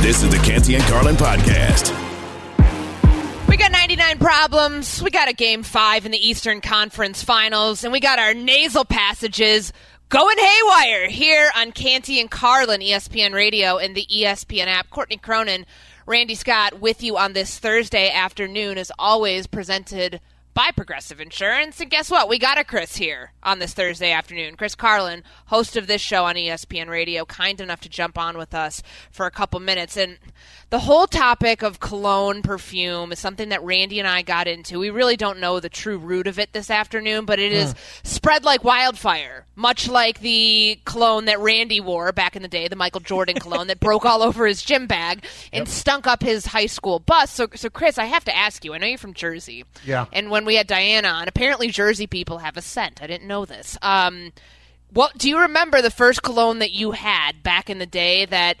This is the Canty and Carlin podcast. We got 99 problems. We got a game five in the Eastern Conference Finals, and we got our nasal passages going haywire here on Canty and Carlin, ESPN Radio, and the ESPN app. Courtney Cronin, Randy Scott with you on this Thursday afternoon, as always, presented by Progressive Insurance. And guess what? We got a Chris here on this Thursday afternoon. Chris Carlin, host of this show on ESPN Radio, kind enough to jump on with us for a couple minutes. And the whole topic of cologne perfume is something that Randy and I got into. We really don't know the true root of it this afternoon, but it is hmm. spread like wildfire, much like the cologne that Randy wore back in the day, the Michael Jordan cologne that broke all over his gym bag and stunk up his high school bus. So, so Chris, I have to ask you. I know you're from Jersey, Yeah. And when we had Diana on, apparently Jersey people have a scent. I didn't know this. Um, what do you remember the first cologne that you had back in the day that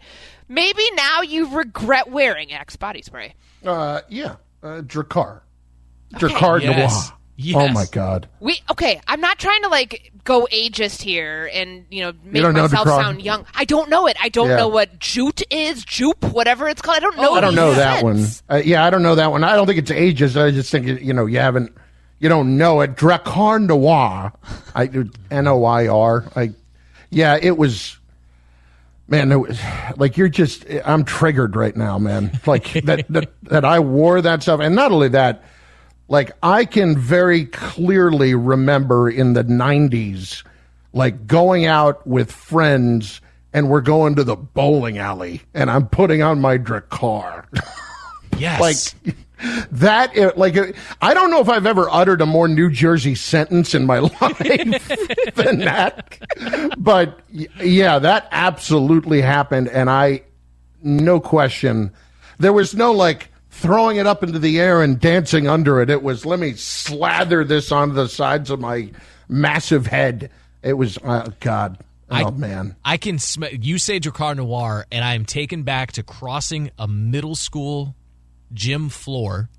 maybe now you regret wearing? Axe body spray. Uh, yeah, uh, Drakkar. Drakkar Yes. Noir. Yes. Oh my God. We okay. I'm not trying to like go ageist here and you know make know myself sound young. I don't know it. I don't Yeah. know what jute is, jupe, whatever it's called. I don't know. I don't know that one. Uh, yeah, I don't know that one. I don't think it's ages. I just think you know you haven't, you don't know it. Drakkar Noir. I N O I R. I. Yeah, it was. Man, it was, like you're just. I'm triggered right now, man. Like that, that that I wore that stuff, and not only that. Like I can very clearly remember in the '90s, like going out with friends, and we're going to the bowling alley, and I'm putting on my Drakkar. Yes. like that like i don't know if i've ever uttered a more new jersey sentence in my life than that but yeah that absolutely happened and i no question there was no like throwing it up into the air and dancing under it it was let me slather this onto the sides of my massive head it was uh, god oh I- man I can smell. You say Drakkar Noir, and I am taken back to crossing a middle school gym floor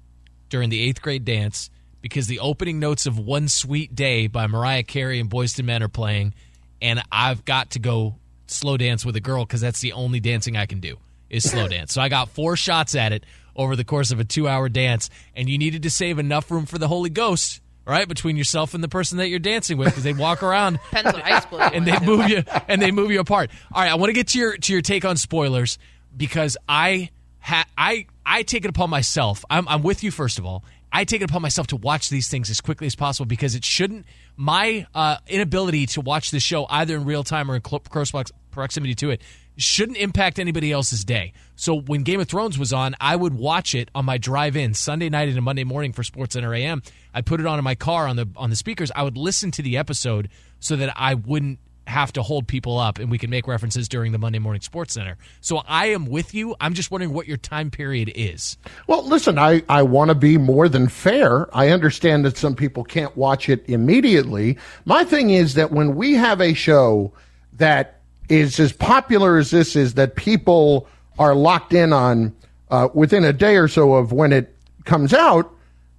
during the eighth grade dance because the opening notes of "One Sweet Day" by Mariah Carey and Boyz II Men are playing, and I've got to go slow dance with a girl because that's the only dancing I can do is slow dance. So I got four shots at it over the course of a two-hour dance, and you needed to save enough room for the Holy Ghost. Right between yourself and the person that you're dancing with, because they walk around Depends what high school. and they move you and they move you apart. All right, I want to get to your to your take on spoilers because I ha- I I take it upon myself. I'm I'm with you first of all. I take it upon myself to watch these things as quickly as possible because it shouldn't my uh, inability to watch the show either in real time or in cl- close proximity to it shouldn't impact anybody else's day. So when Game of Thrones was on, I would watch it on my drive-in Sunday night and Monday morning for Sports Center AM. I'd put it on in my car on the on the speakers. I would listen to the episode so that I wouldn't have to hold people up and we can make references during the Monday morning Sports Center. So I am with you. I'm just wondering what your time period is. Well, listen, I, I want to be more than fair. I understand that some people can't watch it immediately. My thing is that when we have a show that is as popular as this is, that people are locked in on uh, within a day or so of when it comes out,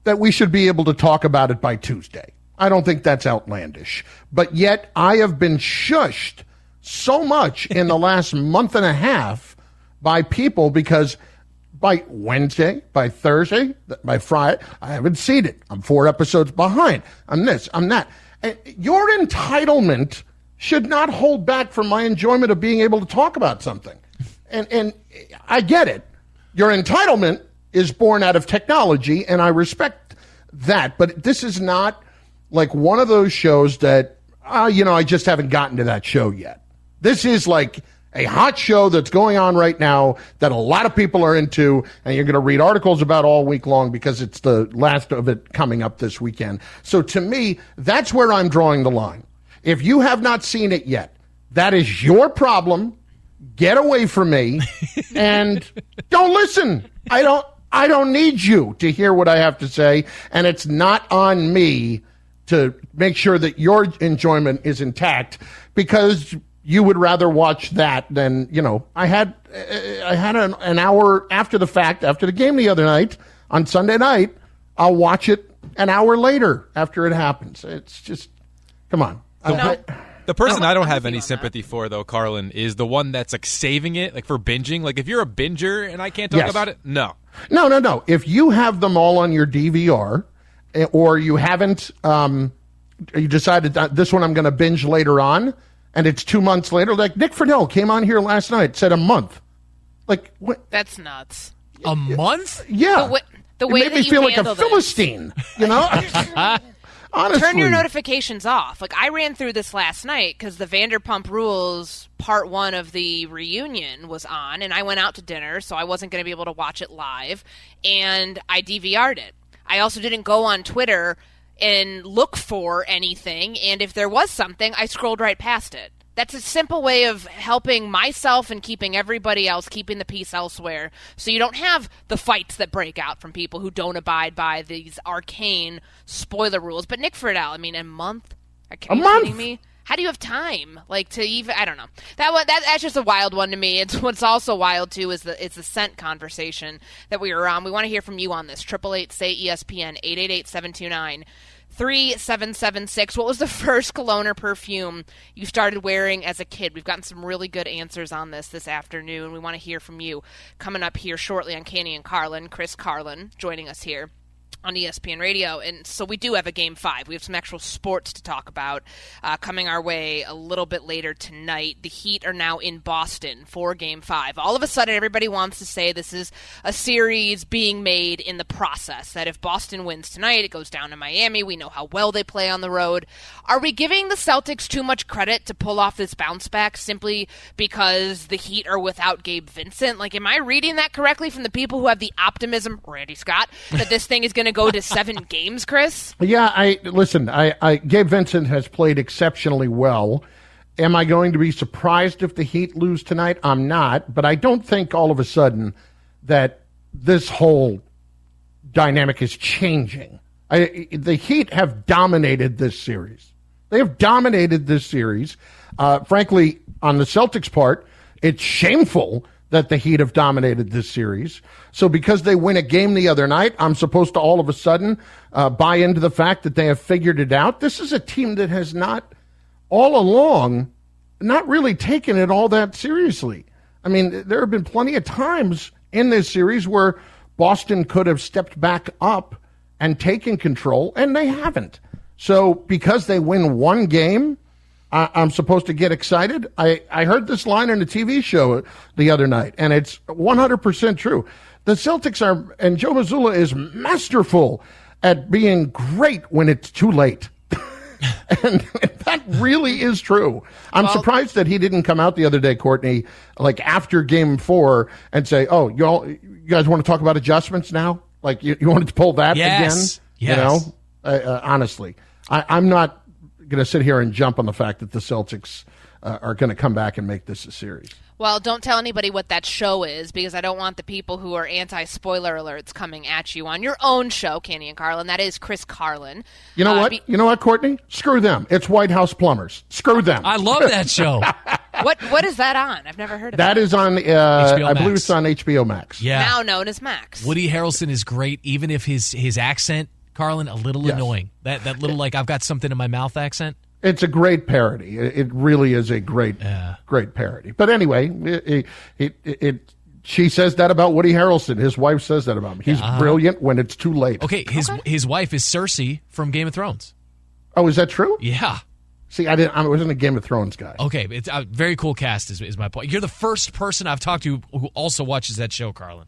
that we should be able to talk about it by Tuesday. I don't think that's outlandish. But yet, I have been shushed so much in the last month and a half by people because by Wednesday, by Thursday, by Friday, I haven't seen it. I'm four episodes behind. I'm this, I'm that. And your entitlement should not hold back from my enjoyment of being able to talk about something. And and I get it. Your entitlement is born out of technology, and I respect that. But this is not like one of those shows that, uh, you know, I just haven't gotten to that show yet. This is like a hot show that's going on right now that a lot of people are into, and you're going to read articles about all week long because it's the last of it coming up this weekend. So to me, that's where I'm drawing the line. If you have not seen it yet, that is your problem. get away from me and don't listen. I don't I don't need you to hear what I have to say and it's not on me to make sure that your enjoyment is intact because you would rather watch that than, you know, I had I had an, an hour after the fact after the game the other night on Sunday night. I'll watch it an hour later after it happens. It's just come on. I- The person No, I don't I'm have any you on sympathy for, though, Carlin, is the one that's like saving it, like for binging. Like if you're a binger and I can't talk Yes. about it, no. No, no, no. If you have them all on your DVR, eh, or you haven't, um, you decided that this one I'm going to binge later on, and it's two months later. Like Nick Friedell came on here last night, said a month. Like, what? That's nuts. A month? Yeah, The way- the it made that me you feel like a handle this. philistine. You know, honestly. Turn your notifications off. Like I ran through this last night because the Vanderpump Rules part one of the reunion was on, and I went out to dinner, so I wasn't going to be able to watch it live, and I DVR'd it. I also didn't go on Twitter and look for anything, and if there was something, I scrolled right past it that's a simple way of helping myself and keeping everybody else keeping the peace elsewhere. So you don't have the fights that break out from people who don't abide by these arcane spoiler rules. But nick friedell i mean a month? Are you a month? me? How do you have time? Like to even i don't know. That one that, that's just a wild one to me. It's what's also wild too is the it's the scent conversation that we were on. We want to hear from you on this. 888 say espn 888 729 3776. What was the first cologne or perfume you started wearing as a kid? We've gotten some really good answers on this this afternoon. We want to hear from you. Coming up here shortly on Canty and Carlin, Chris Carlin joining us here on ESPN Radio. And so we do have a game five. We have some actual sports to talk about uh, coming our way a little bit later tonight. The Heat are now in Boston for game five. All of a sudden, everybody wants to say this is a series being made in the process. That if Boston wins tonight, it goes down to Miami. We know how well they play on the road. Are we giving the Celtics too much credit to pull off this bounce back simply because the Heat are without Gabe Vincent? Like, am I reading that correctly from the people who have the optimism, Randy Scott, that this thing is going to go to seven games, Chris? Yeah, I listen. I, I Gabe Vincent has played exceptionally well. Am I going to be surprised if the Heat lose tonight? I'm not, but I don't think all of a sudden that this whole dynamic is changing. I, the Heat have dominated this series. They have dominated this series. Uh, frankly, on the Celtics' part, it's shameful that the Heat have dominated this series. So because they win a game the other night, I'm supposed to all of a sudden uh, buy into the fact that they have figured it out. This is a team that has not, all along, not really taken it all that seriously. I mean, there have been plenty of times in this series where Boston could have stepped back up and taken control, and they haven't. So because they win one game, I, I'm supposed to get excited. I, I heard this line in a TV show the other night, and it's 100% true. The Celtics are, and Joe Mazzulla is masterful at being great when it's too late. and that really is true. I'm surprised that he didn't come out the other day, Courtney, like after game four and say, Oh, y'all, you guys want to talk about adjustments now? Like you, you wanted to pull that Yes. again? Yes. You know, uh, uh, honestly, I, I'm not going to sit here and jump on the fact that the Celtics uh, are going to come back and make this a series. Well, don't tell anybody what that show is because I don't want the people who are anti spoiler alerts coming at you on your own show, Canty and Carlin. That is Chris Carlin. You know Uh, what? be- you know what, Courtney? Screw them. It's White House plumbers. Screw them. I love that show. what what is that on? I've never heard of that it. is on. Uh, I believe it's on HBO Max. Yeah. now known as Max. Woody Harrelson is great, even if his his accent, Carlin, a little Yes. annoying. That that little like I've got something in my mouth accent. It's a great parody. It, it really is a great, great parody. But anyway, it, it, it, it- she says that about Woody Harrelson. His wife says that about him. He's uh-huh. brilliant when it's too late. Okay, his his wife is Cersei from Game of Thrones. Oh, is that true? Yeah. See, I didn't. I wasn't a Game of Thrones guy. Okay, it's a very cool cast. Is, is my point. You're the first person I've talked to who also watches that show, Carlin.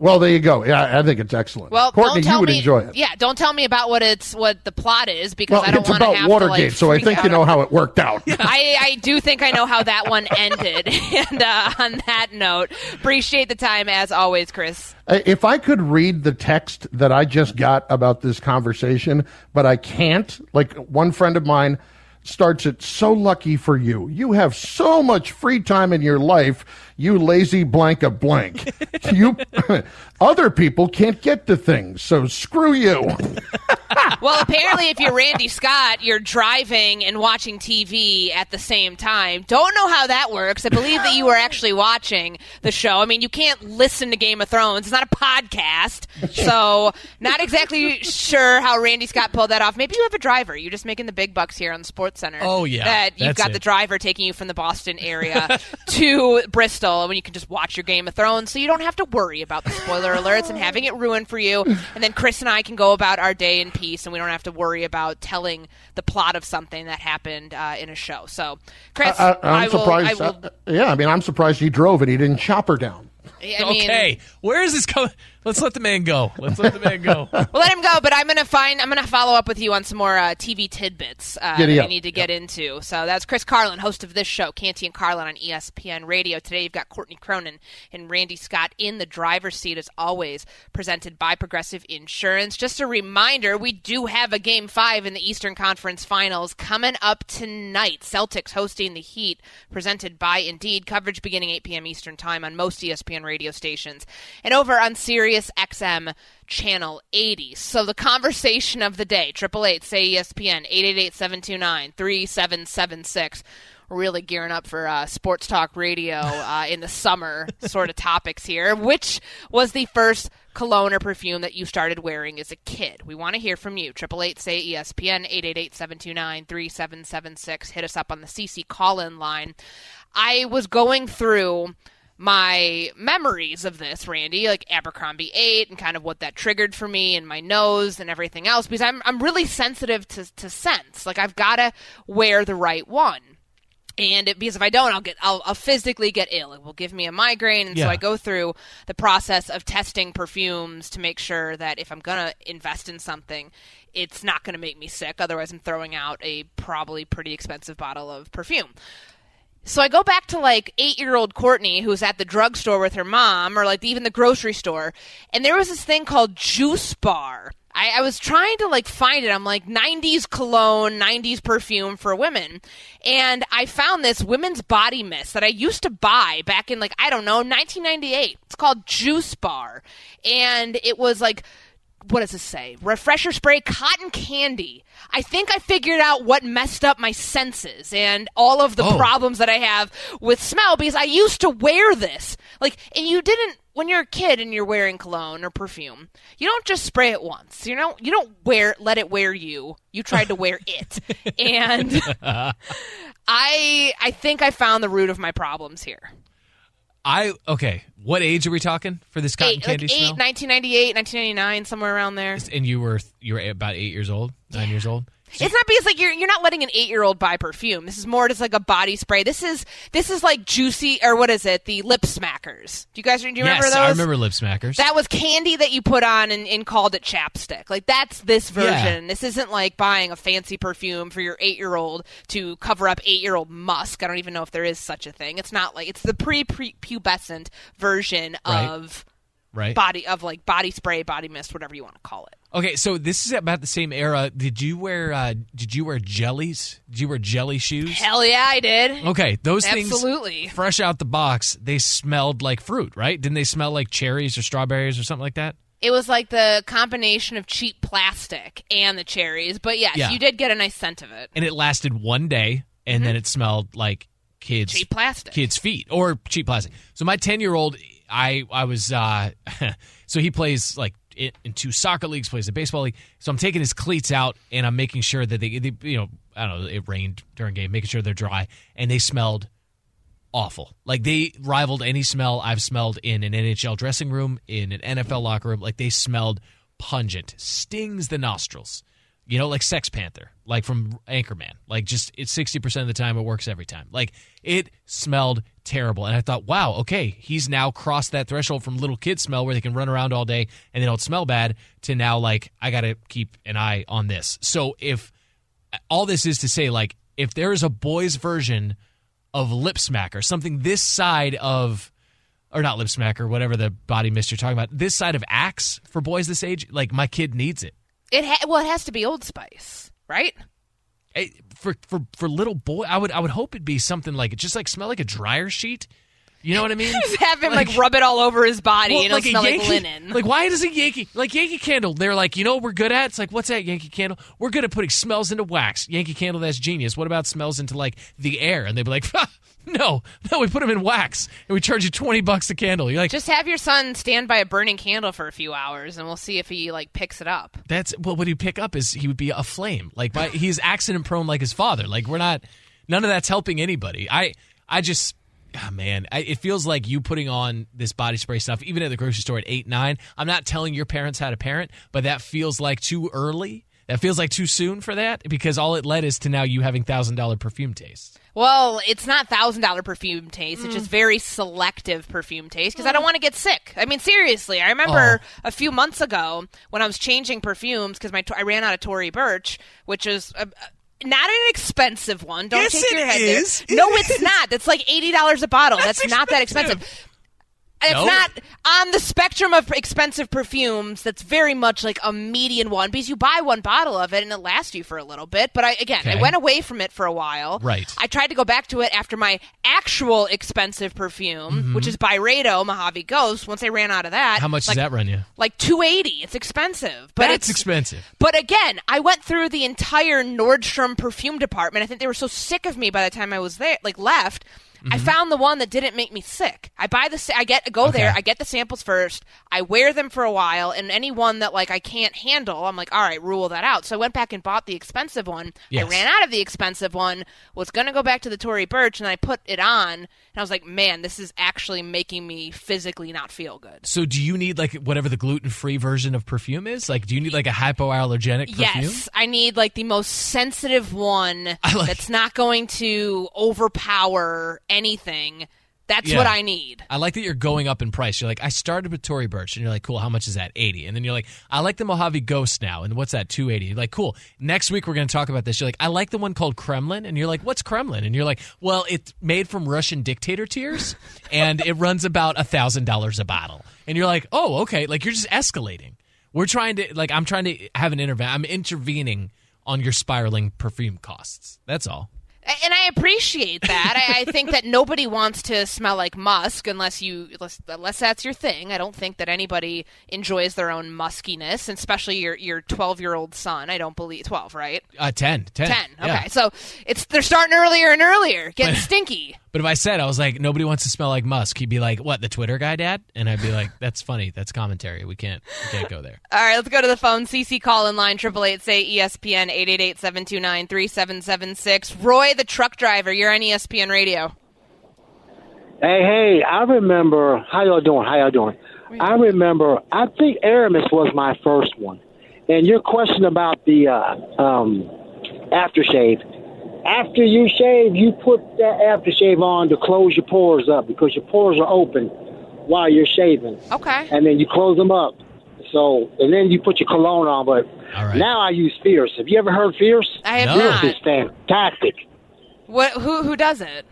Well, there you go. Yeah, I think it's excellent. well, Courtney, don't tell you would me, enjoy it. Yeah, don't tell me about what it's what the plot is because Well, I don't want to have Watergate, to like so I think you know how it worked out. I, I do think I know how that one ended. and uh, on that note, appreciate the time as always, Chris. If I could read the text that I just got about this conversation, but I can't, like one friend of mine starts it so lucky for you. You have so much free time in your life, you lazy blank of blank. you other people can't get to things, so screw you. well, apparently, if you're Randy Scott, you're driving and watching TV at the same time. Don't know how that works. I believe that you were actually watching the show. I mean, you can't listen to Game of Thrones. It's not a podcast, so not exactly sure how Randy Scott pulled that off. Maybe you have a driver. You're just making the big bucks here on the Sports Center. Oh yeah, that you've got it. the driver taking you from the Boston area to Bristol, when you can just watch your Game of Thrones, so you don't have to worry about the spoiler alerts and having it ruined for you. And then Chris and I can go about our day in peace, and we don't have to worry about telling the plot of something that happened uh, in a show. So, Chris, I, I'm will, surprised. I will, uh, yeah, I mean, I'm surprised he drove and He didn't chop her down. I mean, okay, where is this coming? Let's let the man go. Let's let the man go. We'll let him go, but I'm gonna find. I'm gonna follow up with you on some more uh, TV tidbits uh, that Giddy we need to get into. So that's Chris Carlin, host of this show, Canty and Carlin on ESPN Radio. Today you've got Courtney Cronin and Randy Scott in the driver's seat, as always, presented by Progressive Insurance. Just a reminder, we do have a Game Five in the Eastern Conference Finals coming up tonight. Celtics hosting the Heat, presented by Indeed. Coverage beginning 8 p.m. Eastern Time on most ESPN radio stations and over on Sirius XM channel 80. So the conversation of the day, 888 say ESPN 888-729-3776. Really gearing up for uh, sports talk radio uh, in the summer sort of topics here. Which was the first cologne or perfume that you started wearing as a kid? We want to hear from you. 888 say ESPN 888-729-3776. Hit us up on the CC call-in line. I was going through my memories of this, Randy, like Abercrombie 8 and kind of what that triggered for me and my nose and everything else because I'm I'm really sensitive to to scents. Like I've got to wear the right one. And it, because if I don't, I'll get I'll, I'll physically get ill. It will give me a migraine, and Yeah. so I go through the process of testing perfumes to make sure that if I'm gonna invest in something, it's not gonna make me sick. Otherwise, I'm throwing out a probably pretty expensive bottle of perfume. So I go back to like eight year old Courtney who was at the drugstore with her mom or like even the grocery store. And there was this thing called Juice Bar. I, I was trying to like find it. I'm like 90s cologne, 90s perfume for women. And I found this women's body mist that I used to buy back in like, I don't know, 1998. It's called Juice Bar. And it was like, what does it say? Refresher spray, cotton candy. I think I figured out what messed up my senses and all of the Oh. problems that I have with smell because I used to wear this. Like, and you didn't when you're a kid and you're wearing cologne or perfume. You don't just spray it once. You know, you don't wear let it wear you. You tried to wear it, and I I think I found the root of my problems here. I okay. What age are we talking for this cotton Eight, candy like eight, smell? 1998, 1999, somewhere around there. And you were you were about eight years old, nine years old. It's not because like you're you're not letting an eight year old buy perfume. This is more just like a body spray. This is this is like juicy or what is it? The lip smackers. Do you guys do you remember yes, those? I remember lip smackers. That was candy that you put on and, and called it chapstick. Like that's this version. This isn't like buying a fancy perfume for your eight year old to cover up eight year old musk. I don't even know if there is such a thing. It's not like it's the pre pubescent version Right. of right. body of like body spray, body mist, whatever you want to call it. Okay, so this is about the same era. Did you wear uh, Did you wear jellies? Did you wear jelly shoes? Hell yeah, I did. Okay, those Absolutely. things fresh out the box, they smelled like fruit, right? Didn't they smell like cherries or strawberries or something like that? It was like the combination of cheap plastic and the cherries, but yes, Yeah. you did get a nice scent of it. And it lasted one day, and then it smelled like kids Mm-hmm. Cheap plastic. kids' feet or cheap plastic. So my ten year old, I I was uh, so he plays like in, two soccer leagues, plays a baseball league. So I'm taking his cleats out and I'm making sure that they, they you know I don't know it rained during game, making sure they're dry, and they smelled awful. Like they rivaled any smell I've smelled in an NHL dressing room, in an NFL locker room. Like they smelled pungent, stings the nostrils. You know, like Sex Panther, like from Anchorman. Like just it's sixty percent of the time it works every time. Like it smelled terrible, and I thought, wow, okay, he's now crossed that threshold from little kid smell where they can run around all day and they don't smell bad to now like I got to keep an eye on this. So if all this is to say, like if there is a boy's version of lip smacker, something this side of or not lip smacker, whatever the body mist you're talking about, this side of Axe for boys this age, like my kid needs it. It ha- well, it has to be Old Spice, right? For for for little boy, I would I would hope it'd be something like it just like smell like a dryer sheet. You know what I mean? Just have him like, rub it all over his body Well, and it'll a smell Yankee, like linen. Like, why does a Yankee like Yankee Candle? They're like, you know, what we're good at. It's like, what's that Yankee Candle? We're good at putting smells into wax. Yankee Candle, that's genius. What about smells into like the air? And they'd be like, no, no, we put them in wax and we charge you twenty bucks a candle. You're like, Just have your son stand by a burning candle for a few hours, and we'll see if he like picks it up. that's well, what he'd pick up is he would be a flame. Like, by, he's accident prone like his father. Like, we're not. None of that's helping anybody. I, I just. Oh, man, I, it feels like you putting on this body spray stuff, even at the grocery store at eight, nine. I'm not telling your parents how to parent, but that feels like too early. That feels like too soon for that because all it led is to now you having thousand dollar perfume taste. Well, it's not thousand dollar perfume taste. It's Mm. just very selective perfume taste because I don't want to get sick. I mean, seriously, I remember Oh. a few months ago when I was changing perfumes because my I ran out of Tory Burch, which is. A, not an expensive one. Don't Yes, take your it head is. there. No, It it's not. That's like eighty dollars a bottle. That's, not that expensive. It's No. not on the spectrum of expensive perfumes. That's very much like a median one because you buy one bottle of it and it lasts you for a little bit. But I again, Okay. I went away from it for a while. Right. I tried to go back to it after my actual expensive perfume, which is Byredo Mojave Ghost. Once I ran out of that, Mm-hmm. How much like, does that run you? Like two eighty. It's expensive, but That's it's expensive. But again, I went through the entire Nordstrom perfume department. I think they were so sick of me by the time I was there, like left. I mm-hmm. found the one that didn't make me sick. I buy the, I get go there, I get the samples first. I wear them for a while, and any one that like I can't handle, I'm like, all right, rule that out. So I went back and bought the expensive one. Yes. I ran out of the expensive one. Was gonna go back to the Tory Burch, and I put it on, and I was like, man, this is actually making me physically not feel good. So, do you need like whatever the gluten free version of perfume is? Like, do you need like a hypoallergenic perfume? Yes, I need like the most sensitive one like- that's not going to overpower anything. That's Yeah. what I need. I like that you're going up in price. You're like, I started with Tory Burch, and you're like, cool. How much is that? Eighty. And then you're like, I like the Mojave Ghost now, and what's that? Two eighty. You're like, cool. Next week we're going to talk about this. You're like, I like the one called Kremlin, and you're like, what's Kremlin? And you're like, well, it's made from Russian dictator tears, and it runs about a thousand dollars a bottle. And you're like, oh, okay. Like you're just escalating. We're trying to like, I'm trying to have an intervention. I'm intervening on your spiraling perfume costs. That's all. And I appreciate that. I, I think that nobody wants to smell like musk unless you unless, unless that's your thing. I don't think that anybody enjoys their own muskiness, especially your your twelve year old son. I don't believe twelve, right? Uh, 10. 10. Ten. Okay, Yeah. so it's they're starting earlier and earlier, getting stinky. But if I said I was like nobody wants to smell like musk, he'd be like, "What, the Twitter guy, Dad?" And I'd be like, "That's funny. That's commentary. We can't, we can't go there." All right, let's go to the phone. CC call in line triple eight say ESPN eight eight eight seven two nine three seven seven six. Roy, the truck driver, you're on ESPN Radio. Hey, hey, I remember. How y'all doing? How y'all doing? I remember. I think Aramis was my first one. And your question about the uh, um, aftershave. After you shave, you put that aftershave on to close your pores up because your pores are open while you're shaving, Okay. and then you close them up. So, and then you put your cologne on. But All right. now I use Fierce. Have you ever heard Fierce? I have Fierce not. is fantastic. What? Who? Who does it?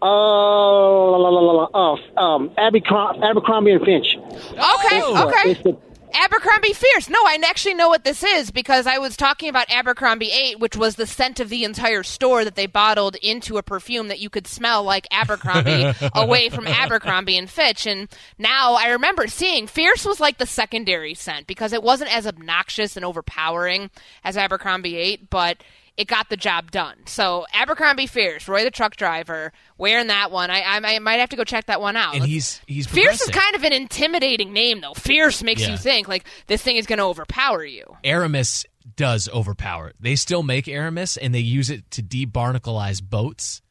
Uh, la, la, la, uh, um, Abercrom- Abercrombie and Finch. Okay. Oh. okay. It's the, Abercrombie Fierce. No, I actually know what this is because I was talking about Abercrombie 8, which was the scent of the entire store that they bottled into a perfume that you could smell like Abercrombie away from Abercrombie and Fitch. And now I remember seeing Fierce was like the secondary scent because it wasn't as obnoxious and overpowering as Abercrombie 8, but it got the job done. So Abercrombie Fierce, Roy the truck driver, wearing that one. I, I, I might have to go check that one out. And he's he's Fierce is kind of an intimidating name, though. Fierce makes Yeah. you think like this thing is going to overpower you. Aramis does overpower. They still make Aramis, and they use it to debarnacleize boats.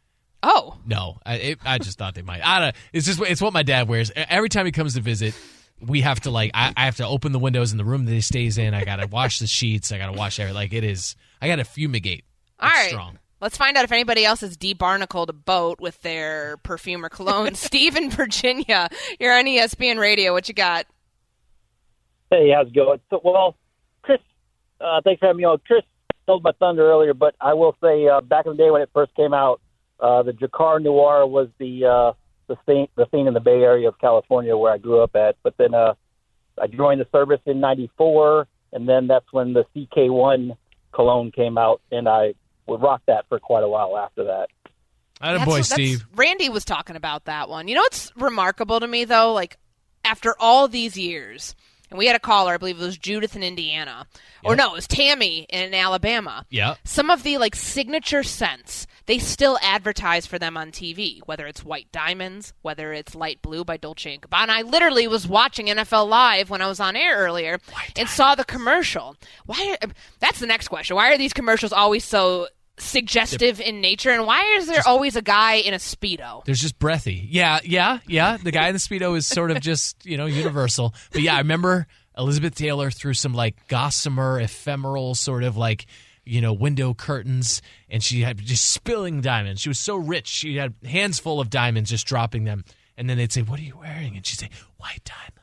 Oh, No, I, it, I just thought they might. I don't. It's just it's what my dad wears every time he comes to visit. We have to like I, I have to open the windows in the room that he stays in. I gotta wash the sheets. I gotta wash everything. Like it is. I gotta fumigate. all It's right. strong. Let's find out if anybody else has debarnacled a boat with their perfume or cologne. Steve in Virginia, you're on ESPN Radio. What you got? Hey, how's it going? So, well, Chris, uh, thanks for having me on. Chris stole my thunder earlier, but I will say uh, back in the day when it first came out, uh, the Drakkar Noir was the uh, the thing the thing in the Bay Area of California where I grew up at. But then uh, I joined the service in '94, and then that's when the CK1 cologne came out, and I would rock that for quite a while after that. Atta That's boy, what- that's- Steve. Randy was talking about that one. You know what's remarkable to me though? Like after all these years, and we had a caller, I believe it was Judith in Indiana, or no, it was Tammy in Alabama. Yeah. Some of the like signature scents, they still advertise for them on TV. Whether it's White Diamonds, whether it's Light Blue by Dolce and Gabbana. I literally was watching NFL Live when I was on air earlier and saw the commercial. Why? That's the next question. Why are these commercials always so? Suggestive in nature, and why is there always a guy in a speedo? There's just breathy. Yeah, yeah, yeah. The guy in the speedo is sort of just you know universal. But yeah, I remember Elizabeth Taylor through some like gossamer, ephemeral sort of like you know window curtains, and she had just spilling diamonds. She was so rich. She had hands full of diamonds, just dropping them. And then they'd say, "What are you wearing?" And she'd say, "White diamonds."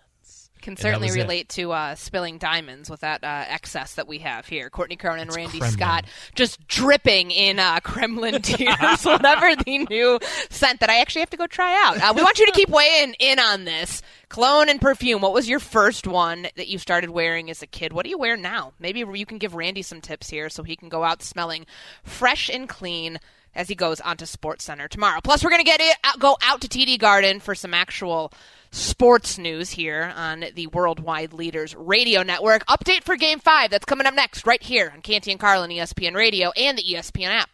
Can certainly was it. relate to uh, spilling diamonds with that uh, excess that we have here. Courtney Cronin and Randy Kremlin. Scott just dripping in uh, Kremlin tears, whatever the new scent that I actually have to go try out. Uh, we want you to keep weighing in on this. Cologne and perfume. What was your first one that you started wearing as a kid? What do you wear now? Maybe you can give Randy some tips here so he can go out smelling fresh and clean as he goes onto Sports Center tomorrow. Plus, we're going to get it go out to TD Garden for some actual sports news here on the Worldwide Leaders Radio Network. Update for Game 5 that's coming up next right here on Canty and Carlin ESPN Radio and the ESPN app.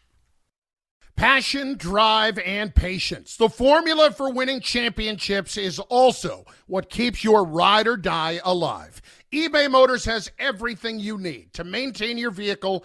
Passion, drive, and patience. The formula for winning championships is also what keeps your ride or die alive. eBay Motors has everything you need to maintain your vehicle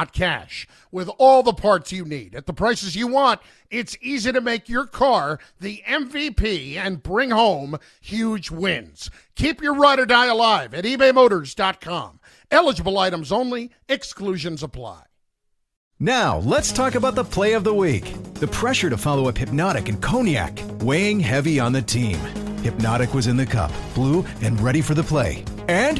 cash. With all the parts you need at the prices you want, it's easy to make your car the MVP and bring home huge wins. Keep your ride or die alive at ebaymotors.com. Eligible items only, exclusions apply. Now, let's talk about the play of the week. The pressure to follow up Hypnotic and Cognac, weighing heavy on the team. Hypnotic was in the cup, blue, and ready for the play. And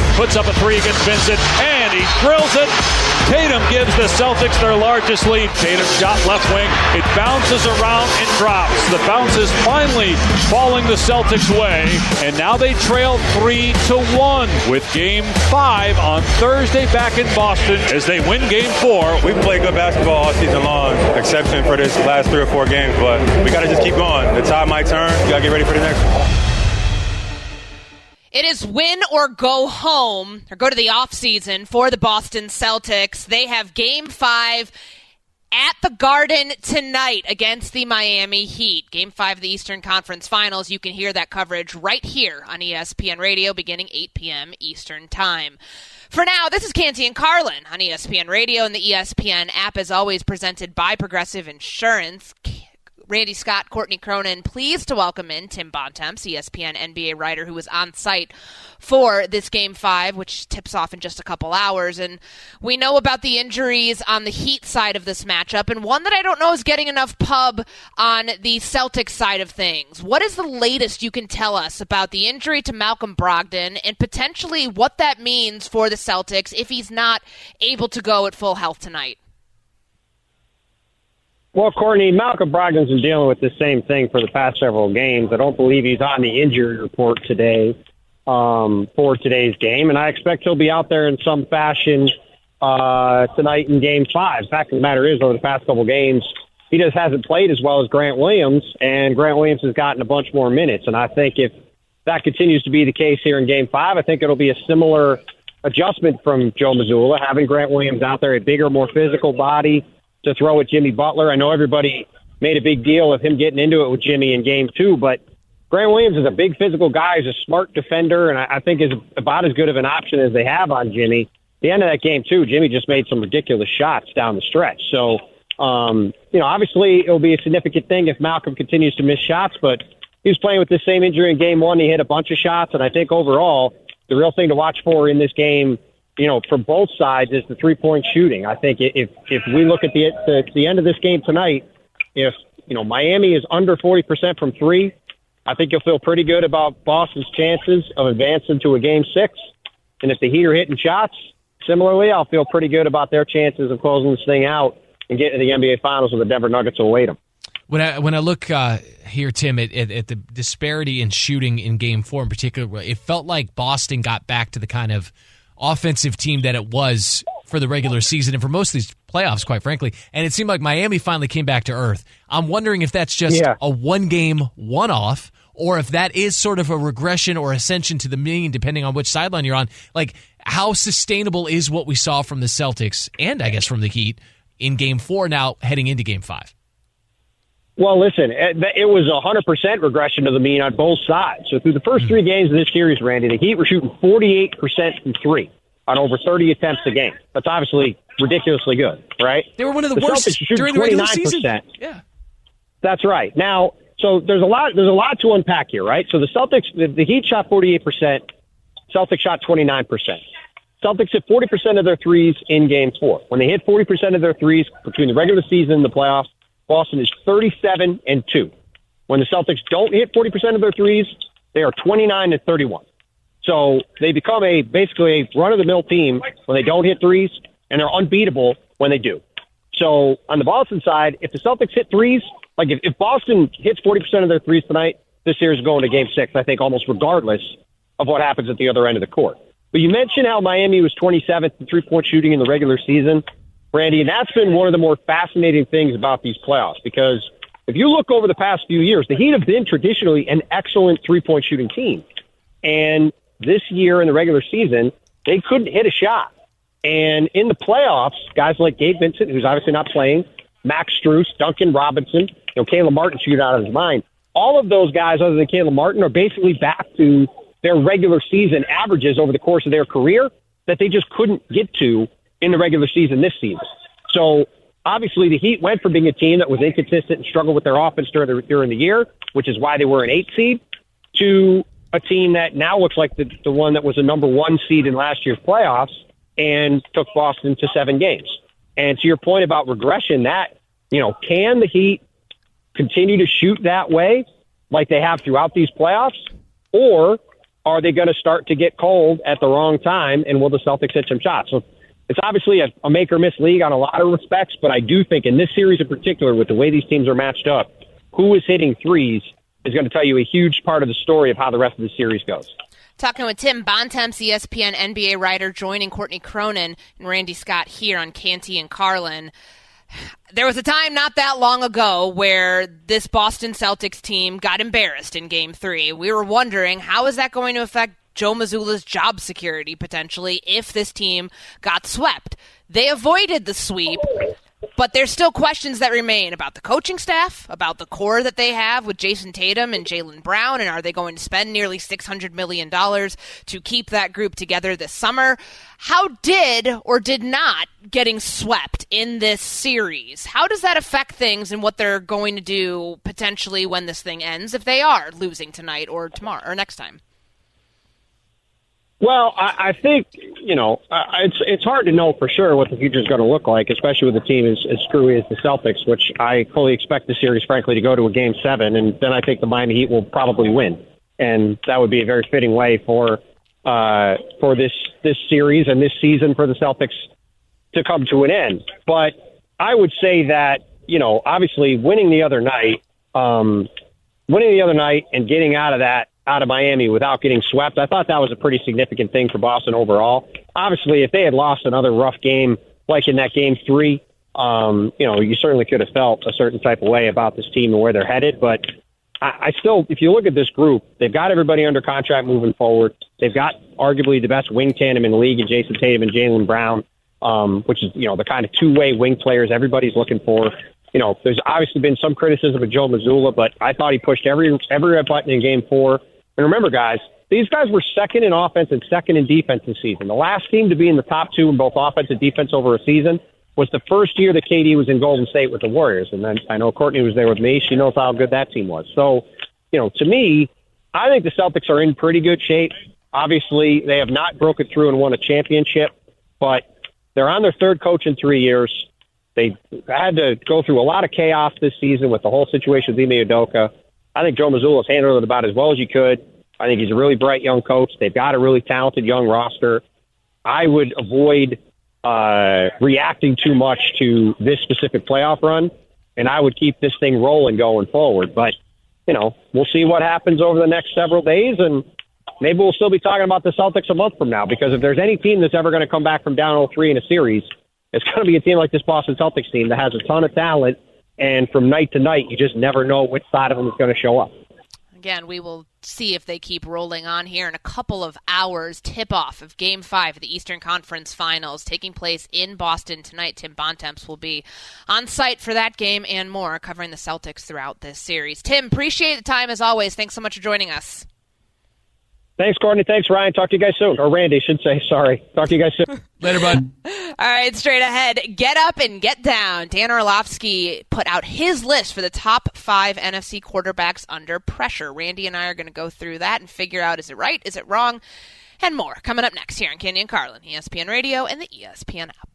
Puts up a three against Vincent, and he drills it. Tatum gives the Celtics their largest lead. Tatum shot left wing. It bounces around and drops. The bounce is finally falling the Celtics' way, and now they trail three to one with Game Five on Thursday back in Boston as they win Game Four. We've played good basketball all season long, exception for this last three or four games, but we got to just keep going. The tide might turn. You got to get ready for the next one. It is win or go home or go to the off season for the Boston Celtics. They have game five at the Garden tonight against the Miami Heat. Game five of the Eastern Conference Finals. You can hear that coverage right here on ESPN Radio beginning 8 p.m. Eastern Time. For now, this is Canty and Carlin on ESPN Radio and the ESPN app, as always, presented by Progressive Insurance. Randy Scott, Courtney Cronin. Pleased to welcome in Tim Bontemps, ESPN NBA writer who was on site for this game five, which tips off in just a couple hours. And we know about the injuries on the Heat side of this matchup, and one that I don't know is getting enough pub on the Celtics side of things. What is the latest you can tell us about the injury to Malcolm Brogdon and potentially what that means for the Celtics if he's not able to go at full health tonight? Well, Courtney, Malcolm Brogdon's been dealing with the same thing for the past several games. I don't believe he's on the injury report today um, for today's game, and I expect he'll be out there in some fashion uh, tonight in Game Five. Fact of the matter is, over the past couple games, he just hasn't played as well as Grant Williams, and Grant Williams has gotten a bunch more minutes. And I think if that continues to be the case here in Game Five, I think it'll be a similar adjustment from Joe Mazzulla, having Grant Williams out there, a bigger, more physical body to throw at Jimmy Butler. I know everybody made a big deal of him getting into it with Jimmy in game two, but Grant Williams is a big physical guy. He's a smart defender, and I, I think is about as good of an option as they have on Jimmy. The end of that game too, Jimmy just made some ridiculous shots down the stretch. So, um, you know, obviously it'll be a significant thing if Malcolm continues to miss shots, but he was playing with the same injury in game one. He hit a bunch of shots, and I think overall the real thing to watch for in this game you know, from both sides is the three point shooting. I think if if we look at the the, the end of this game tonight, if you know Miami is under forty percent from three, I think you'll feel pretty good about Boston's chances of advancing to a game six. And if the Heat are hitting shots, similarly, I'll feel pretty good about their chances of closing this thing out and getting to the NBA Finals with the Denver Nuggets await them. When I when I look uh, here, Tim, at, at, at the disparity in shooting in Game Four in particular, it felt like Boston got back to the kind of offensive team that it was for the regular season and for most of these playoffs, quite frankly. And it seemed like Miami finally came back to earth. I'm wondering if that's just yeah. a one game one off or if that is sort of a regression or ascension to the mean, depending on which sideline you're on. Like, how sustainable is what we saw from the Celtics and I guess from the Heat in game four now heading into game five? Well, listen, eh, it was a 100% regression to the mean on both sides. So through the first three games of this series, Randy, the Heat were shooting 48% from three on over 30 attempts a game. That's obviously ridiculously good, right? They were one of the, the worst Celtics during the regular season. Yeah. That's right. Now, so there's a lot there's a lot to unpack here, right? So the Celtics the, the Heat shot 48%, Celtics shot 29%. Celtics hit 40% of their threes in game 4. When they hit 40% of their threes between the regular season and the playoffs, Boston is 37 and 2. When the Celtics don't hit 40% of their threes, they are 29 and 31. So they become a basically a run of the mill team when they don't hit threes, and they're unbeatable when they do. So on the Boston side, if the Celtics hit threes, like if, if Boston hits 40% of their threes tonight, this series is going to game six, I think, almost regardless of what happens at the other end of the court. But you mentioned how Miami was 27th in three point shooting in the regular season. Randy, and that's been one of the more fascinating things about these playoffs because if you look over the past few years, the Heat have been traditionally an excellent three point shooting team. And this year in the regular season, they couldn't hit a shot. And in the playoffs, guys like Gabe Vincent, who's obviously not playing, Max Strus, Duncan Robinson, you know, Caleb Martin shooting out of his mind. All of those guys, other than Caleb Martin, are basically back to their regular season averages over the course of their career that they just couldn't get to in the regular season this season. So obviously the Heat went from being a team that was inconsistent and struggled with their offense during the, during the year, which is why they were an eight seed, to a team that now looks like the, the one that was a number one seed in last year's playoffs and took Boston to seven games. And to your point about regression, that, you know, can the Heat continue to shoot that way like they have throughout these playoffs? Or are they going to start to get cold at the wrong time and will the Celtics hit some shots? So it's obviously a, a make or miss league on a lot of respects, but I do think in this series in particular, with the way these teams are matched up, who is hitting threes is going to tell you a huge part of the story of how the rest of the series goes. Talking with Tim Bontemps, ESPN NBA writer, joining Courtney Cronin and Randy Scott here on Canty and Carlin. There was a time not that long ago where this Boston Celtics team got embarrassed in game three. We were wondering how is that going to affect Joe Mazzulla's job security potentially if this team got swept. They avoided the sweep. but there's still questions that remain about the coaching staff, about the core that they have with Jayson Tatum and Jaylen Brown, and are they going to spend nearly $600 million to keep that group together this summer? How did or did not getting swept in this series, how does that affect things and what they're going to do potentially when this thing ends if they are losing tonight or tomorrow or next time? Well, I, I think you know uh, it's it's hard to know for sure what the future is going to look like, especially with a team as, as screwy as the Celtics, which I fully expect the series, frankly, to go to a game seven, and then I think the Miami Heat will probably win, and that would be a very fitting way for uh, for this this series and this season for the Celtics to come to an end. But I would say that you know, obviously, winning the other night, um, winning the other night, and getting out of that out of Miami without getting swept. I thought that was a pretty significant thing for Boston overall. Obviously, if they had lost another rough game like in that game three, um, you know, you certainly could have felt a certain type of way about this team and where they're headed. But I, I still, if you look at this group, they've got everybody under contract moving forward. They've got arguably the best wing tandem in the league in Jayson Tatum and Jaylen Brown, um, which is, you know, the kind of two way wing players everybody's looking for you know, there's obviously been some criticism of Joe Mazzulla, but I thought he pushed every every button in Game Four. And remember, guys, these guys were second in offense and second in defense this season. The last team to be in the top two in both offense and defense over a season was the first year that KD was in Golden State with the Warriors. And then I know Courtney was there with me. She knows how good that team was. So, you know, to me, I think the Celtics are in pretty good shape. Obviously, they have not broken through and won a championship, but they're on their third coach in three years. They had to go through a lot of chaos this season with the whole situation with Ime Udoka. I think Joe has handled it about as well as he could. I think he's a really bright young coach. They've got a really talented young roster. I would avoid uh, reacting too much to this specific playoff run, and I would keep this thing rolling going forward. But you know, we'll see what happens over the next several days, and maybe we'll still be talking about the Celtics a month from now. Because if there's any team that's ever going to come back from down 0-3 in a series, it's going to be a team like this Boston Celtics team that has a ton of talent, and from night to night, you just never know which side of them is going to show up. Again, we will see if they keep rolling on here in a couple of hours. Tip off of Game 5 of the Eastern Conference Finals taking place in Boston tonight. Tim Bontemps will be on site for that game and more, covering the Celtics throughout this series. Tim, appreciate the time as always. Thanks so much for joining us. Thanks, Courtney. Thanks, Ryan. Talk to you guys soon. Or Randy, should say. Sorry. Talk to you guys soon. Later, bud. All right, straight ahead. Get up and get down. Dan Orlovsky put out his list for the top five NFC quarterbacks under pressure. Randy and I are going to go through that and figure out is it right, is it wrong, and more. Coming up next here on Canty and Carlin, ESPN Radio, and the ESPN app.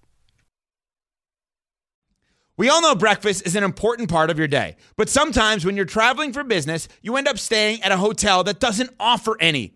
We all know breakfast is an important part of your day, but sometimes when you're traveling for business, you end up staying at a hotel that doesn't offer any.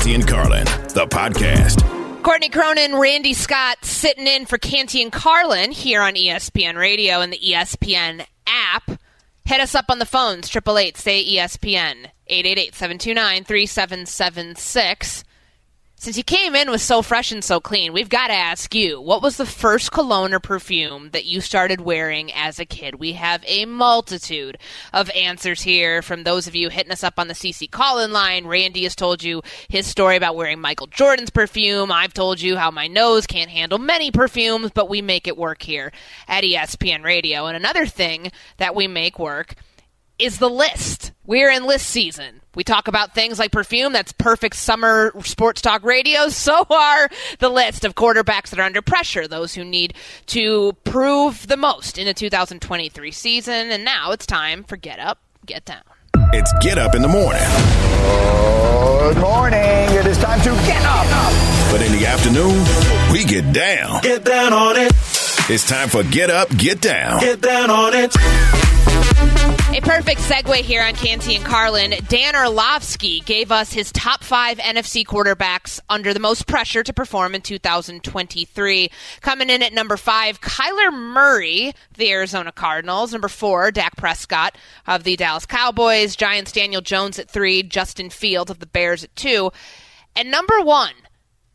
Canty and Carlin, the podcast. Courtney Cronin, Randy Scott sitting in for Canty and Carlin here on ESPN Radio and the ESPN app. Hit us up on the phones, 888 say ESPN, 888 729 3776. Since you came in with so fresh and so clean, we've got to ask you what was the first cologne or perfume that you started wearing as a kid? We have a multitude of answers here from those of you hitting us up on the CC call in line. Randy has told you his story about wearing Michael Jordan's perfume. I've told you how my nose can't handle many perfumes, but we make it work here at ESPN Radio. And another thing that we make work is the list. We're in list season. We talk about things like perfume. That's perfect summer sports talk radio. So are the list of quarterbacks that are under pressure, those who need to prove the most in the 2023 season. And now it's time for Get Up, Get Down. It's Get Up in the morning. Good morning. It is time to get up. But in the afternoon, we get down. Get down on it. It's time for Get Up, Get Down. Get down on it. A perfect segue here on Canty and Carlin. Dan Orlovsky gave us his top five NFC quarterbacks under the most pressure to perform in 2023. Coming in at number five, Kyler Murray, the Arizona Cardinals. Number four, Dak Prescott of the Dallas Cowboys. Giants, Daniel Jones at three. Justin Fields of the Bears at two. And number one,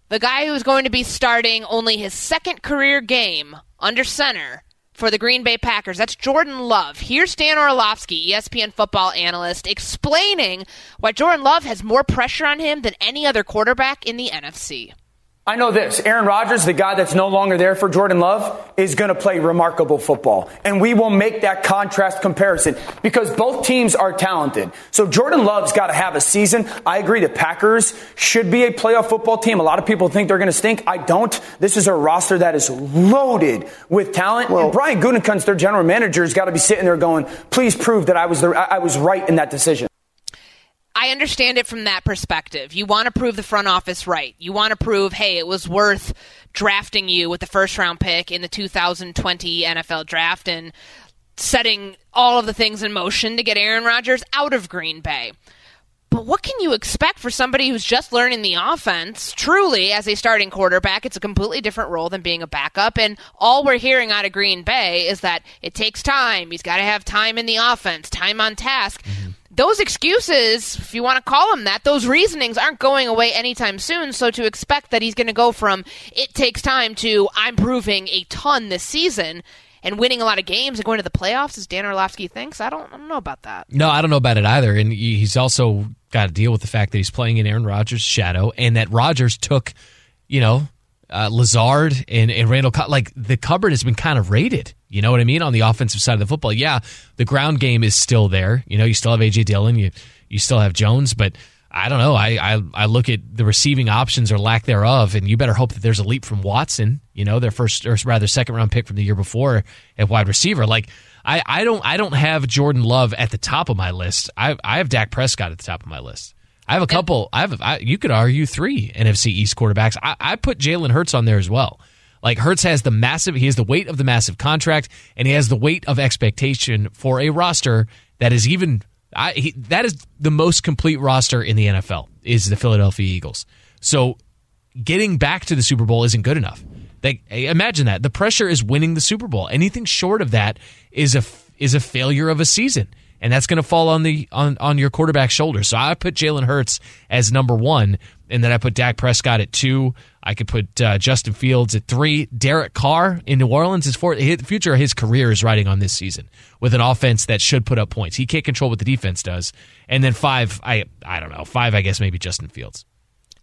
the guy who's going to be starting only his second career game under center for the Green Bay Packers. That's Jordan Love. Here's Dan Orlovsky, ESPN football analyst, explaining why Jordan Love has more pressure on him than any other quarterback in the NFC. I know this. Aaron Rodgers, the guy that's no longer there for Jordan Love, is going to play remarkable football. And we will make that contrast comparison because both teams are talented. So Jordan Love's got to have a season. I agree the Packers should be a playoff football team. A lot of people think they're going to stink. I don't. This is a roster that is loaded with talent. Well, and Brian Gutekunst, their general manager, has got to be sitting there going, please prove that I was, the, I was right in that decision. I understand it from that perspective. You want to prove the front office right. You want to prove, hey, it was worth drafting you with the first round pick in the 2020 NFL draft and setting all of the things in motion to get Aaron Rodgers out of Green Bay. But what can you expect for somebody who's just learning the offense? Truly, as a starting quarterback, it's a completely different role than being a backup. And all we're hearing out of Green Bay is that it takes time. He's got to have time in the offense, time on task. Mm-hmm those excuses, if you want to call them that, those reasonings aren't going away anytime soon. So to expect that he's going to go from it takes time to I'm proving a ton this season and winning a lot of games and going to the playoffs, as Dan Orlovsky thinks, I don't, I don't know about that. No, I don't know about it either. And he's also got to deal with the fact that he's playing in Aaron Rodgers' shadow and that Rodgers took, you know, uh, Lazard and, and Randall, like the cupboard has been kind of raided. You know what I mean? On the offensive side of the football, yeah, the ground game is still there. You know, you still have AJ Dillon, you you still have Jones, but I don't know. I, I I look at the receiving options or lack thereof, and you better hope that there's a leap from Watson. You know, their first or rather second round pick from the year before at wide receiver. Like I, I don't I don't have Jordan Love at the top of my list. I I have Dak Prescott at the top of my list. I have a couple. I have. I, you could argue three NFC East quarterbacks. I, I put Jalen Hurts on there as well. Like Hurts has the massive. He has the weight of the massive contract, and he has the weight of expectation for a roster that is even. I, he, that is the most complete roster in the NFL. Is the Philadelphia Eagles. So getting back to the Super Bowl isn't good enough. They, imagine that the pressure is winning the Super Bowl. Anything short of that is a is a failure of a season and that's going to fall on the on on your quarterback's shoulders. So I put Jalen Hurts as number one, and then I put Dak Prescott at two. I could put uh, Justin Fields at three. Derek Carr in New Orleans is for the future of his career is riding on this season with an offense that should put up points. He can't control what the defense does. And then five, I I don't know, five. I guess maybe Justin Fields.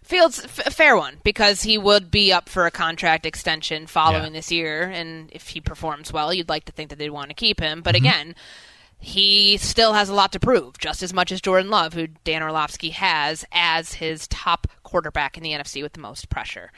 Fields, f- fair one because he would be up for a contract extension following yeah. this year, and if he performs well, you'd like to think that they'd want to keep him. But mm-hmm. again he still has a lot to prove, just as much as Jordan Love, who Dan Orlovsky has as his top quarterback in the NFC with the most pressure.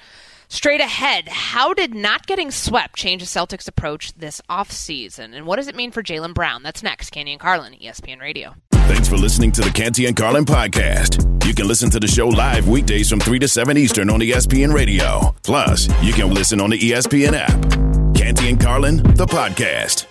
Straight ahead, how did not getting swept change the Celtics' approach this offseason? And what does it mean for Jaylen Brown? That's next. Canty and Carlin, ESPN Radio. Thanks for listening to the Canty and Carlin podcast. You can listen to the show live weekdays from 3 to 7 Eastern on ESPN Radio. Plus, you can listen on the ESPN app. Canty and Carlin, the podcast.